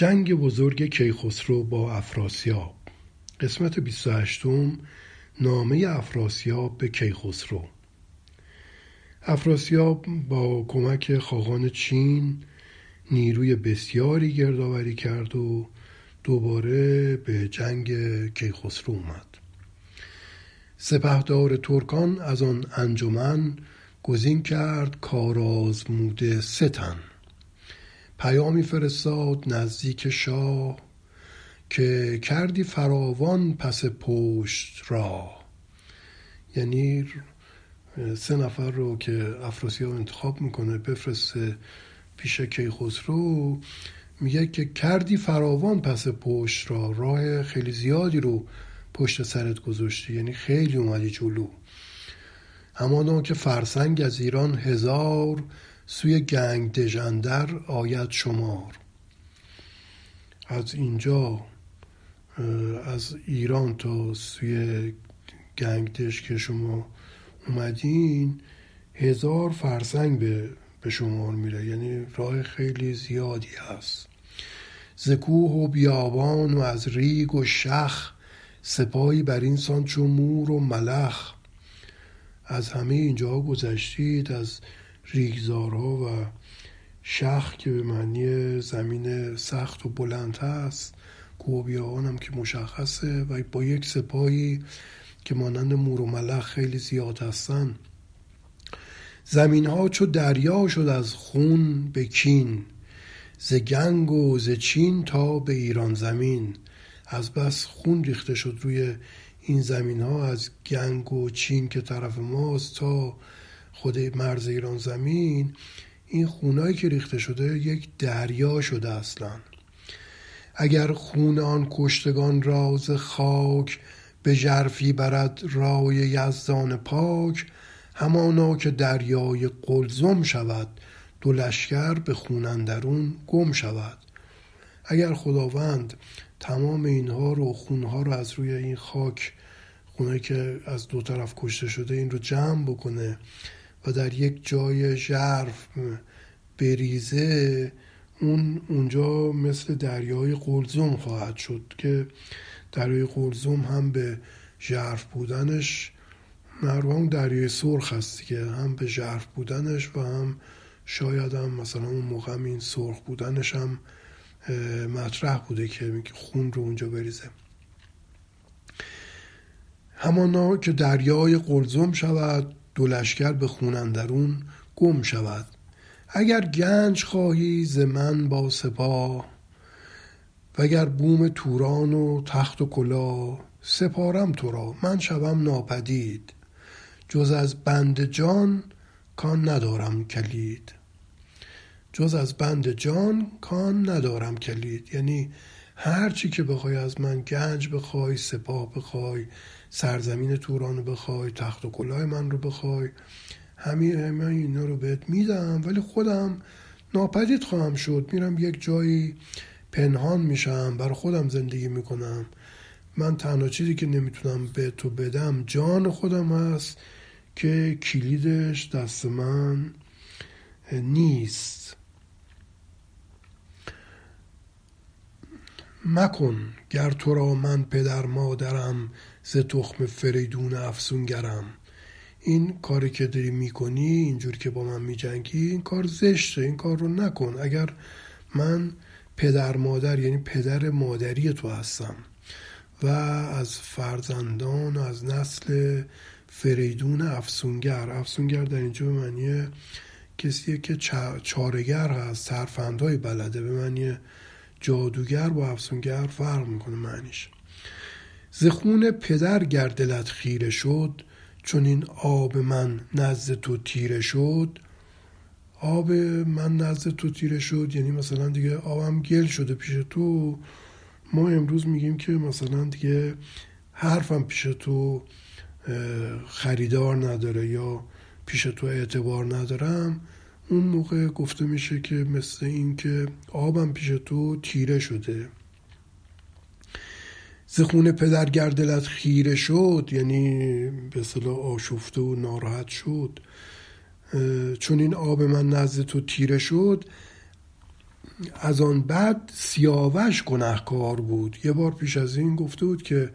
جنگ بزرگ کیخسرو با افراسیاب. قسمت 28 نامه افراسیاب به کیخسرو. افراسیاب با کمک خاقان چین نیروی بسیاری گردآوری کرد و دوباره به جنگ کیخسرو اومد. سپهدار ترکان از آن انجمن گزین کرد کارآزموده سه تن. پیامی فرستاد نزدیک شاه که کردی فراوان پس پشت را. یعنی سه نفر رو که افراسیاب انتخاب می‌کنه بفرسته پیش کیخسرو میگه که کردی فراوان پس پشت را. راه خیلی زیادی رو پشت سرت گذاشتی یعنی خیلی اومدی جلو. همانا که فرسنگ از ایران هزار سوی گنگ دژندر آید شمار. از اینجا از ایران تا سوی گنگدش که شما اومدین هزار فرسنگ به, به شمار میره. یعنی راه خیلی زیادی هست. زکوه و بیابان و از ریگ و شخ سپاهی بر این سان چون مور و ملخ. از همه اینجا گذشتید از ریگزارها و شخ که به معنی زمین سخت و بلند هست کوه هم که مشخصه و با یک سپاهی که مانند مور و ملخ خیلی زیاد هستن. زمین ها چو دریا شد از خون به کین ز گنگ و ز چین تا به ایران زمین. از بس خون ریخته شد روی این زمین ها از گنگ و چین که طرف ماست تا خود مرز ایران زمین این خونایی که ریخته شده یک دریا شده اصلا. اگر خون آن کشتگان راز خاک به ژرفی برد رای یزدان پاک همانا که دریای قلزم شود دو لشکر به خون اندرون گم شود. اگر خداوند تمام اینها رو خونها رو از روی این خاک خونه که از دو طرف کشته شده این رو جمع بکنه و در یک جای ژرف بریزه اون اونجا مثل دریای قلزم خواهد شد که دریای قلزم هم به ژرف بودنش مروان دریای سرخ هست که هم به ژرف بودنش و هم شاید هم مثلا اون موقع این سرخ بودنش هم مطرح بوده که خون رو اونجا بریزه. همانا که دریای قلزم شود دو لشکر به خونندرون گم شود. اگر گنج خواهی ز من با سپاه وگر بوم توران و تخت و کلا سپارم تو را من شوم ناپدید. جز از بند جان کان ندارم کلید. جز از بند جان کان ندارم کلید. یعنی هر چی که بخوای از من گنج بخوای سپاه بخوای سرزمین توران رو بخوای تخت و کلاه من رو بخوای. همه همه اینا رو بهت میدم ولی خودم ناپدید خواهم شد. میرم یک جایی پنهان میشم برای خودم زندگی می‌کنم. من تنها چیزی که نمی‌تونم به تو بدم جان خودم هست که کلیدش دست من نیست. مکن گر تو را من پدر مادرم ز تخم فریدون افسونگرم. این کاری که داری می‌کنی اینجور که با من میجنگی این کار زشته این کار رو نکن. اگر من پدر مادر یعنی پدر مادری تو هستم و از فرزندان و از نسل فریدون افسونگر افسونگر در اینجا به معنی کسیه که چارگر هست سرفندهای بلده به معنی جادوگر با افسونگر فرق می‌کنه معنیش. زخون پدر گر دلت خیره شد چون این آب من نزد تو تیره شد. آب من نزد تو تیره شد یعنی مثلا دیگه آبم گل شده پیش تو. ما امروز میگیم که مثلا دیگه حرفم پیش تو خریدار نداره یا پیش تو اعتبار ندارم. اون موقع گفته میشه که مثل این که آبم پیش تو تیره شده. زخون پدر گردلت خیره شد یعنی به صلاح آشفته و ناراحت شد چون این آب من نزد تو تیره شد از آن بعد سیاوش گناهکار بود. یه بار پیش از این گفته بود که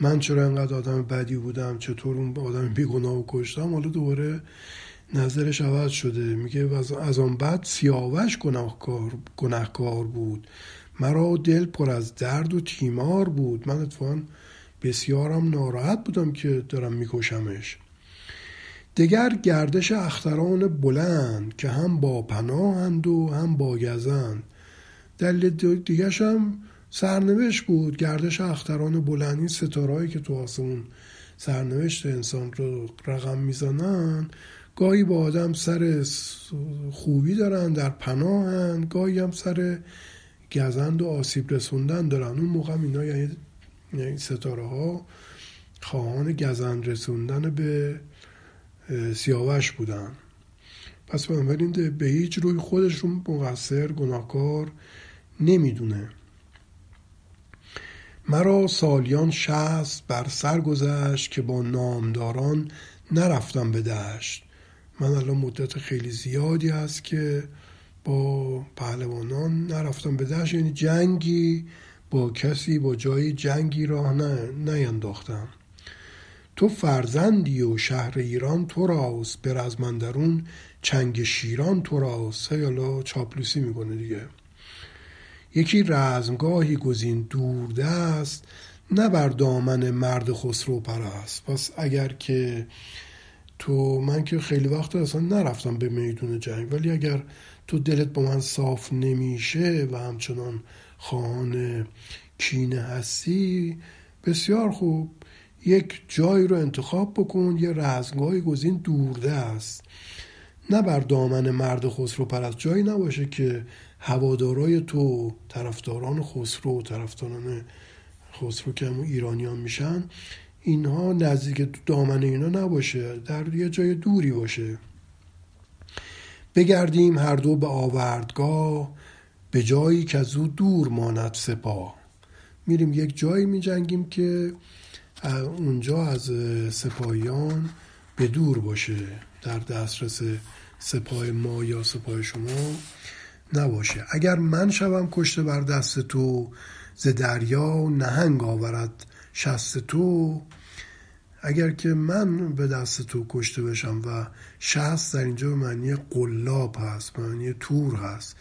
من چرا انقدر آدم بدی بودم چطور اون آدم بیگناه و کشتم. حالا دوباره نظرش عوض شده. میگه از آن بعد سیاوش گناهکار, گناهکار بود. مرا دل پر از درد و تیمار بود. من اتفاقا بسیارم ناراحت بودم که دارم میکشمش. دگر گردش اختران بلند که هم با پناهند و هم با گزند. دلیل دیگرش هم سرنوشت بود. گردش اختران بلند این ستارهایی که تو آسمون سرنوشت انسان رو رقم می‌زنن گاهی با آدم سر خوبی دارن در پناهن گاهی هم سر گزند و آسیب رسوندن دارن. اون موقع اینا یعنی این ستاره ها خواهان گزند رسوندن به سیاوش بودن. پس بنابراین به هیچ روی خودش رو مقصر گناهکار نمی‌دونه. مرا سالیان شست بر سر گذشت که با نامداران نرفتم به دشت. من الان مدت خیلی زیادی هست که با پهلوانان نرفتم به دشت. یعنی جنگی با کسی با جای جنگی راه نه نینداختم. تو فرزندی و شهر ایران تو راست به رزمندرون چنگ شیران تو راست حالا چاپلوسی می‌کنه دیگه. یکی رزمگاهی گزین دورده است نه بر دامن مرد خسرو پرست. پس اگر که تو من که خیلی وقت اصلا نرفتم به میدون جنگ ولی اگر تو دلت با من صاف نمیشه و همچنان خواهان کینه هستی بسیار خوب. یک جایی رو انتخاب بکن یه رزمگاهی گزین دورده است. نه بر دامن مرد خسرو پرست جایی نباشه که هوادارای تو طرفداران خسرو طرفداران خسرو که همون ایرانیان میشن اینها نزدیک دامن اینا نباشه در یه جای دوری باشه. بگردیم هر دو به آوردگاه به جایی که از او دور ماند سپاه. میریم یک جایی میجنگیم که اونجا از سپاهیان به دور باشه. در دسترس سپاه ما یا سپاه شما نباشه. اگر من شوم کشته بر دست تو ز دریا نهنگ آورد شست تو اگر که من به دست تو کشته بشم و شست در اینجا به معنی قلاب هست به معنی تور هست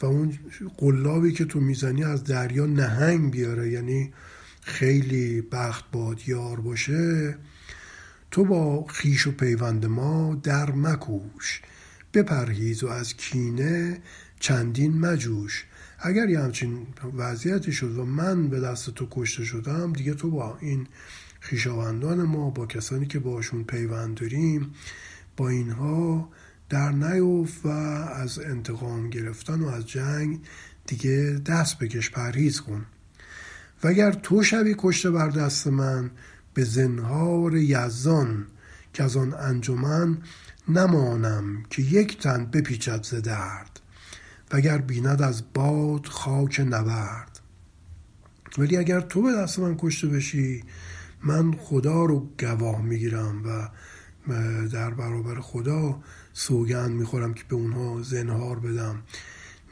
و اون قلابی که تو می‌زنی از دریا نهنگ بیاره یعنی خیلی بخت باد یار باشه تو با خیش و پیوند ما در مکوش. بپرهیز و از کینه چندین مجوش. اگر یه همچین وضعیتی شد و من به دست تو کشته شدم دیگه تو با این خیشاوندان ما با کسانی که باشون پیوند داریم با اینها در نیفت و از انتقام گرفتن و از جنگ دیگه دست بکش پرهیز کن. و اگر تو شوی کشته بر دست من به زنهار یزان که از آن انجمن نمانم که یک تن بپیچد ز درد وگر بیند از باد خاک نبرد. ولی اگر تو به دست من کشته بشی من خدا رو گواه می‌گیرم و در برابر خدا سوگند می‌خورم که به اونها زنهار بدم.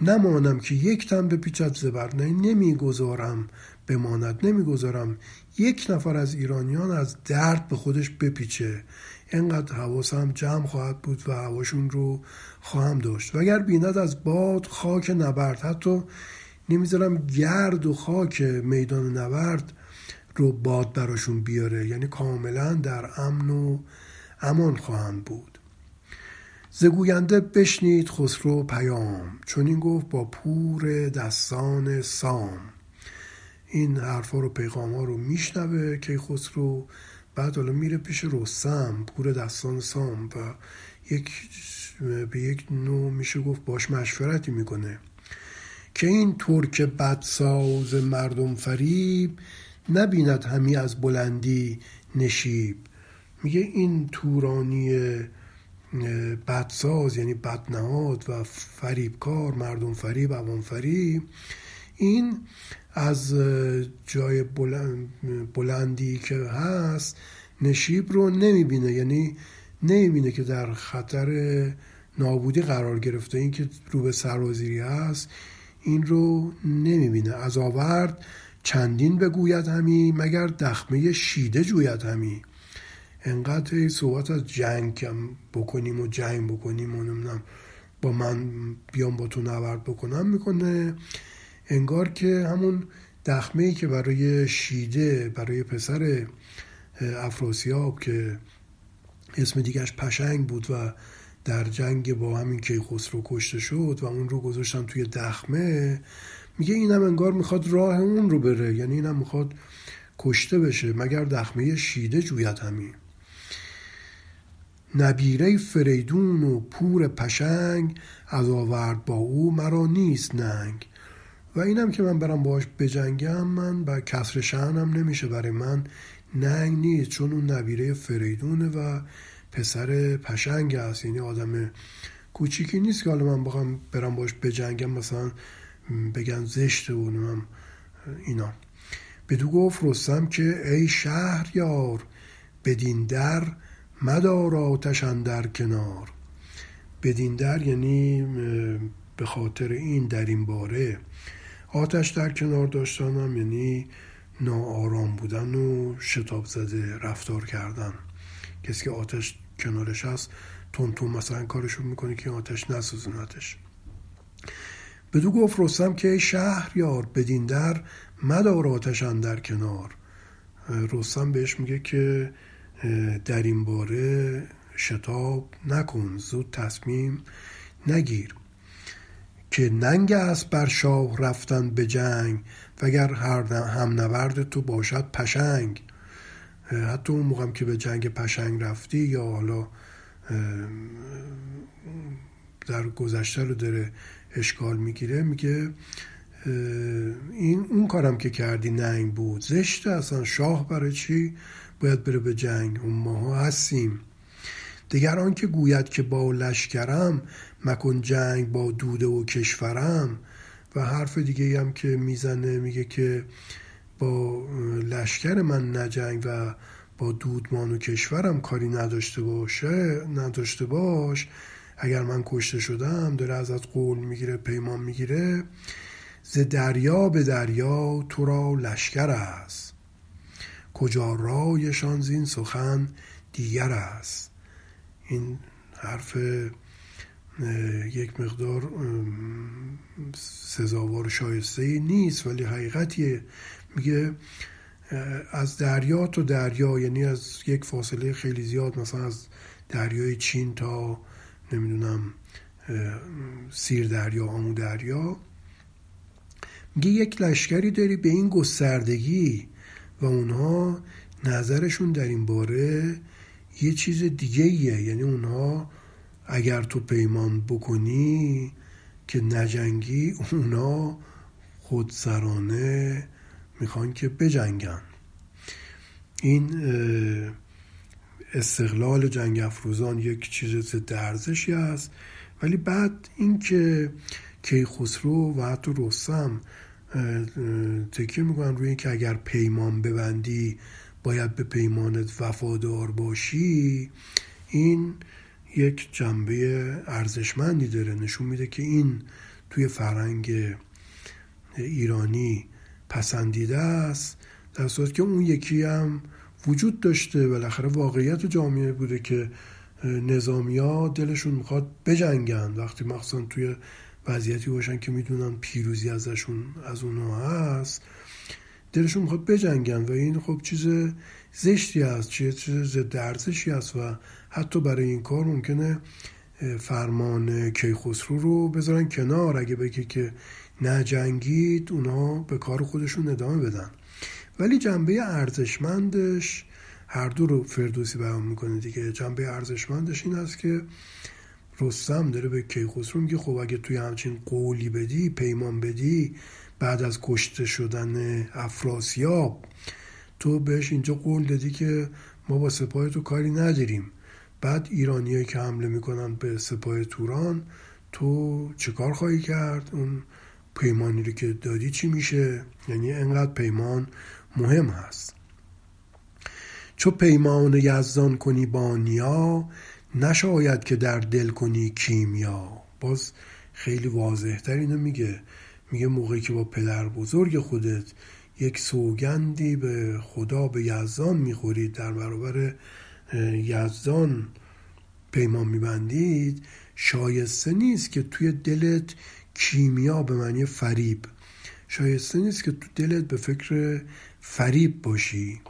نمانم که یک تن بپیچد زبر نه نمی‌گذارم بماند نمی‌گذارم یک نفر از ایرانیان از درد به خودش بپیچه. اینقدر حواسم جمع خواهد بود و هواشون رو خواهم داشت. و اگر بیند از باد خاک نبرد حتی نمی‌ذارم گرد و خاک میدان نبرد رو باد براشون بیاره. یعنی کاملا در امن و امان خواهند بود. زگوینده بشنید خسرو پیام. چون این گفت با پور دستان سام. این حرفا رو پیغام ها رو میشنوه که خسرو بعد حالا میره پیش رستم پور دستان سام و یک به یک نوع میشه گفت باش مشورتی می‌کنه. که این ترک بدساز مردم فریب نبیند همی از بلندی نشیب. میگه این تورانی بدساز یعنی بدنهاد و فریبکار مردم فریب عوام فریب این از جای بلندی که هست نشیب رو نمی‌بینه. یعنی نمی‌بینه که در خطر نابودی قرار گرفته. این که رو به سرازیری هست این رو نمی‌بینه. از آورد چندین بگوید همی مگر دخمه شیده جوید همی؟ انقدر صحبت از جنگ بکنیم و جنگ بکنیم و نمی‌دونم با من بیام با تو نورد بکنم می‌کنه. انگار که همون دخمه که برای شیده برای پسر افراسیاب که اسم دیگهش پشنگ بود و در جنگ با همین کیخسرو کشته شد و اون رو گذاشتن توی دخمه میگه اینم انگار می‌خواد راه اون رو بره. یعنی اینم می‌خواد کشته بشه. مگر دخمه شیده جوید همین نبیره فریدون و پور پشنگ از آورد با او مرا نیست ننگ. و اینم که من برم باش بجنگم من با کسر شهنم نمیشه. برای من ننگ نیست چون اون نبیره فریدونه و پسر پشنگ است. یعنی آدم کوچیکی نیست که حالا من بخوام برم باش بجنگم. مثلا بگن زشته و اینا بدو گفت رستم که ای یار بدین در مدار آتش در کنار. بدین در یعنی به خاطر این در این باره. آتش در کنار داشتنم یعنی ناآرام بودن و شتاب زده رفتار کردن. کسی که آتش کنارش هست تون تون مثلا کارشون می‌کنه که آتش نسوزونتش بدو گفت رستم که شهر یار بدین در مدار آتش در کنار. رستم بهش میگه که در این باره شتاب نکن زود تصمیم نگیر. که ننگ است بر شاه رفتن به جنگ وگر هر هم نورد تو باشد پشنگ. حتی اون موقعم که به جنگ پشنگ رفتی یا حالا در گذشته رو داره اشکال می‌گیره میگه این اون کارم که کردی ننگ بود. زشته اصلا شاه برای چی باید بره به جنگ؟ اون ماها هستیم. دیگر آنکه گوید که با لشکرم مکن جنگ با دوده و کشورم. و حرف دیگه هم که می‌زنه میگه که با لشکر من نجنگ و با دودمان و کشورم کاری نداشته باشه نداشته باش. اگر من کشته شدم داره ازت قول می‌گیره پیمان می‌گیره. ز دریا به دریا تو را لشکر است. کجا رایشان زین سخن دیگر است. این حرف یک مقدار سزاوار شایسته نیست ولی حقیقتیه. میگه از دریا تا دریا یعنی از یک فاصله خیلی زیاد مثلا از دریای چین تا نمی‌دونم سیر دریا آمو دریا. میگه یک لشکری داری به این گستردگی و اونها نظرشون در این باره یه چیز دیگه ایه یعنی اونها اگر تو پیمان بکنی که نجنگی اونا خودسرانه می‌خوان که بجنگن. این استقلال جنگ افروزان یک چیز ضد ارزشی است. ولی بعد اینکه کیخسرو و حتی رستم تکیه می‌کنن روی اینکه اگر پیمان ببندی باید به پیمانت وفادار باشی این یک جنبه ارزشمندی داره. نشون میده که این توی فرهنگ ایرانی پسندیده است در صورت که اون یکی هم وجود داشته. بالاخره واقعیت جامعه بوده که نظامی ها دلشون می‌خواد بجنگن. وقتی مخصوصا توی وضعیتی باشن که می‌دونن پیروزی ازشون از اونها هست دلشون می‌خواد بجنگن. و این خب چیز زشتی است چیز ضد ارزشی است و حتی برای این کار ممکنه فرمان کیخسرو رو بذارن کنار. اگه بگه که نه جنگید اونا به کار خودشون ادامه بدن. ولی جنبه ارزشمندش هر دو رو فردوسی بیان می‌کنه دیگه. جنبه ارزشمندش این است که رستم داره به کیخسرو میگه خب اگه توی همچین قولی بدی پیمان بدی بعد از کشته شدن افراسیاب تو بهش اینجا قول دادی که ما با سپاه تو کاری نداریم. بعد ایرانیایی که حمله می‌کنن به سپاه توران تو چه کار خواهی کرد؟ اون پیمانی رو که دادی چی میشه؟ یعنی انقدر پیمان مهم هست. چو پیمان یزدان کنی با نیا نشاید که در دل کنی کیمیا. باز خیلی واضح تر اینو میگه. میگه موقعی که با پدر بزرگ خودت یک سوگندی به خدا به یزدان می‌خورید در برابر یزدان پیمان میبندید شایسته نیست که توی دلت کیمیا به معنی فریب. شایسته نیست که تو دلت به فکر فریب باشی.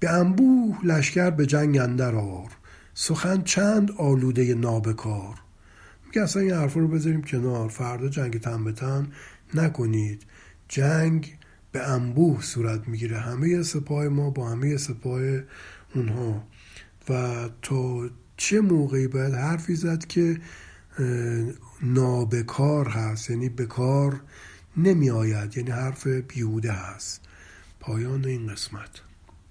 به انبوه لشکر به جنگ اندر آر. سخن چند آلوده نابکار. میگه اصلا این حرفا رو بذاریم کنار. فردا جنگ تن به تن نکنید. جنگ به انبوه صورت می‌گیره. همه سپاه ما با همه سپاه اونها. و تا چه موقعی باید حرفی زد که نابکار هست؟ یعنی بکار نمی آید یعنی حرف بیهوده هست. پایان این قسمت.